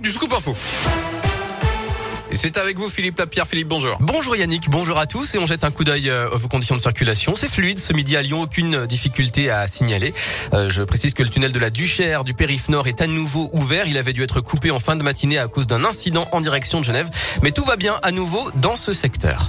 du scoop info. Et c'est avec vous Philippe Lapierre. Philippe, bonjour. Bonjour Yannick, bonjour à tous et on jette un coup d'œil euh, aux conditions de circulation. C'est fluide ce midi à Lyon, aucune difficulté à signaler. Euh, je précise que le tunnel de la Duchère du périph' nord est à nouveau ouvert. Il avait dû être coupé en fin de matinée à cause d'un incident en direction de Genève. Mais tout va bien à nouveau dans ce secteur.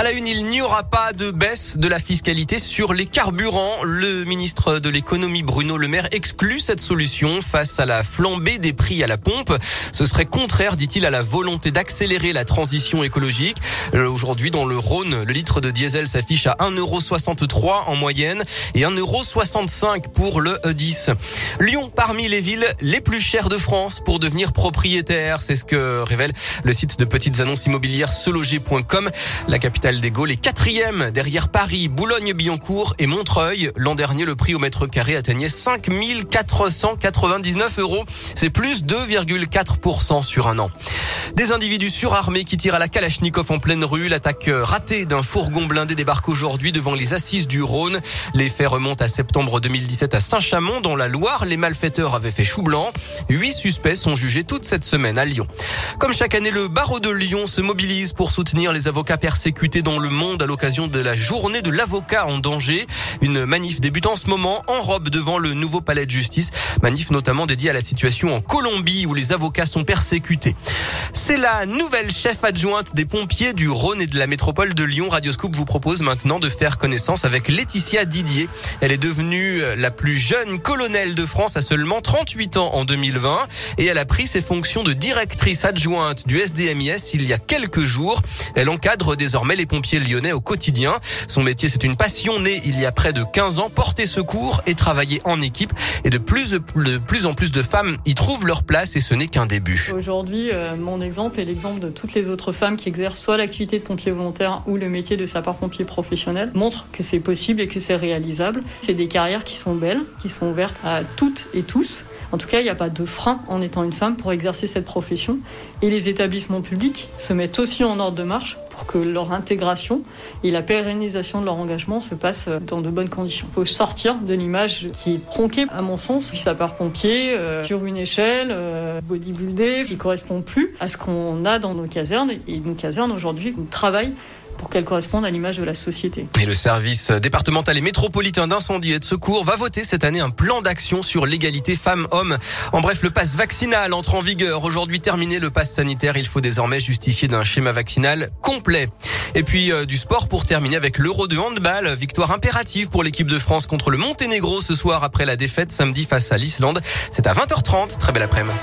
À la une, il n'y aura pas de baisse de la fiscalité sur les carburants. Le ministre de l'économie Bruno Le Maire exclut cette solution face à la flambée des prix à la pompe. Ce serait contraire, dit-il, à la volonté d'accélérer la transition écologique. Euh, aujourd'hui, dans le Rhône, le litre de diesel s'affiche à 1,63€ en moyenne et 1,65€ pour le E10. Lyon, parmi les villes les plus chères de France pour devenir propriétaire. C'est ce que révèle le site de petites annonces immobilières seloger.com. La capitale capitale des Gaules est quatrième derrière Paris, Boulogne-Billancourt et Montreuil. L'an dernier, le prix au mètre carré atteignait 5 499 euros. C'est plus 2,4% sur un an. Des individus surarmés qui tirent à la Kalachnikov en pleine rue. L'attaque ratée d'un fourgon blindé débarque aujourd'hui devant les assises du Rhône. Les faits remontent à septembre 2017 à Saint-Chamond, dans la Loire. Les malfaiteurs avaient fait chou blanc. Huit suspects sont jugés toute cette semaine à Lyon. Comme chaque année, le barreau de Lyon se mobilise pour soutenir les avocats persécutés dans le monde à l'occasion de la journée de l'avocat en danger. Une manif débute en ce moment en robe devant le nouveau palais de justice. Manif notamment dédiée à la situation en Colombie où les avocats sont persécutés. C'est la nouvelle chef adjointe des pompiers du Rhône et de la métropole de Lyon. Radioscoop vous propose maintenant de faire connaissance avec Laetitia Didier. Elle est devenue la plus jeune colonelle de France à seulement 38 ans en 2020 et elle a pris ses fonctions de directrice adjointe du SDMIS il y a quelques jours. Elle encadre désormais les pompiers lyonnais au quotidien. Son métier, c'est une passion née il y a près de 15 ans, porter secours et travailler en équipe. Et de plus, de plus en plus de femmes y trouvent leur place et ce n'est qu'un début. Aujourd'hui, euh, mon est l'exemple de toutes les autres femmes qui exercent soit l'activité de pompier volontaire ou le métier de sapeur-pompier professionnel, montrent que c'est possible et que c'est réalisable. C'est des carrières qui sont belles, qui sont ouvertes à toutes et tous. En tout cas, il n'y a pas de frein en étant une femme pour exercer cette profession. Et les établissements publics se mettent aussi en ordre de marche que leur intégration et la pérennisation de leur engagement se passent dans de bonnes conditions. Il faut sortir de l'image qui est tronquée, à mon sens, du sapeur-pompier euh, sur une échelle euh, bodybuildée qui correspond plus à ce qu'on a dans nos casernes. Et nos casernes aujourd'hui travaillent pour qu'elle corresponde à l'image de la société. Et le service départemental et métropolitain d'incendie et de secours va voter cette année un plan d'action sur l'égalité femmes-hommes. En bref, le pass vaccinal entre en vigueur. Aujourd'hui terminé le pass sanitaire, il faut désormais justifier d'un schéma vaccinal complet. Et puis euh, du sport pour terminer avec l'Euro de handball. Victoire impérative pour l'équipe de France contre le Monténégro ce soir après la défaite samedi face à l'Islande. C'est à 20h30. Très belle après-midi.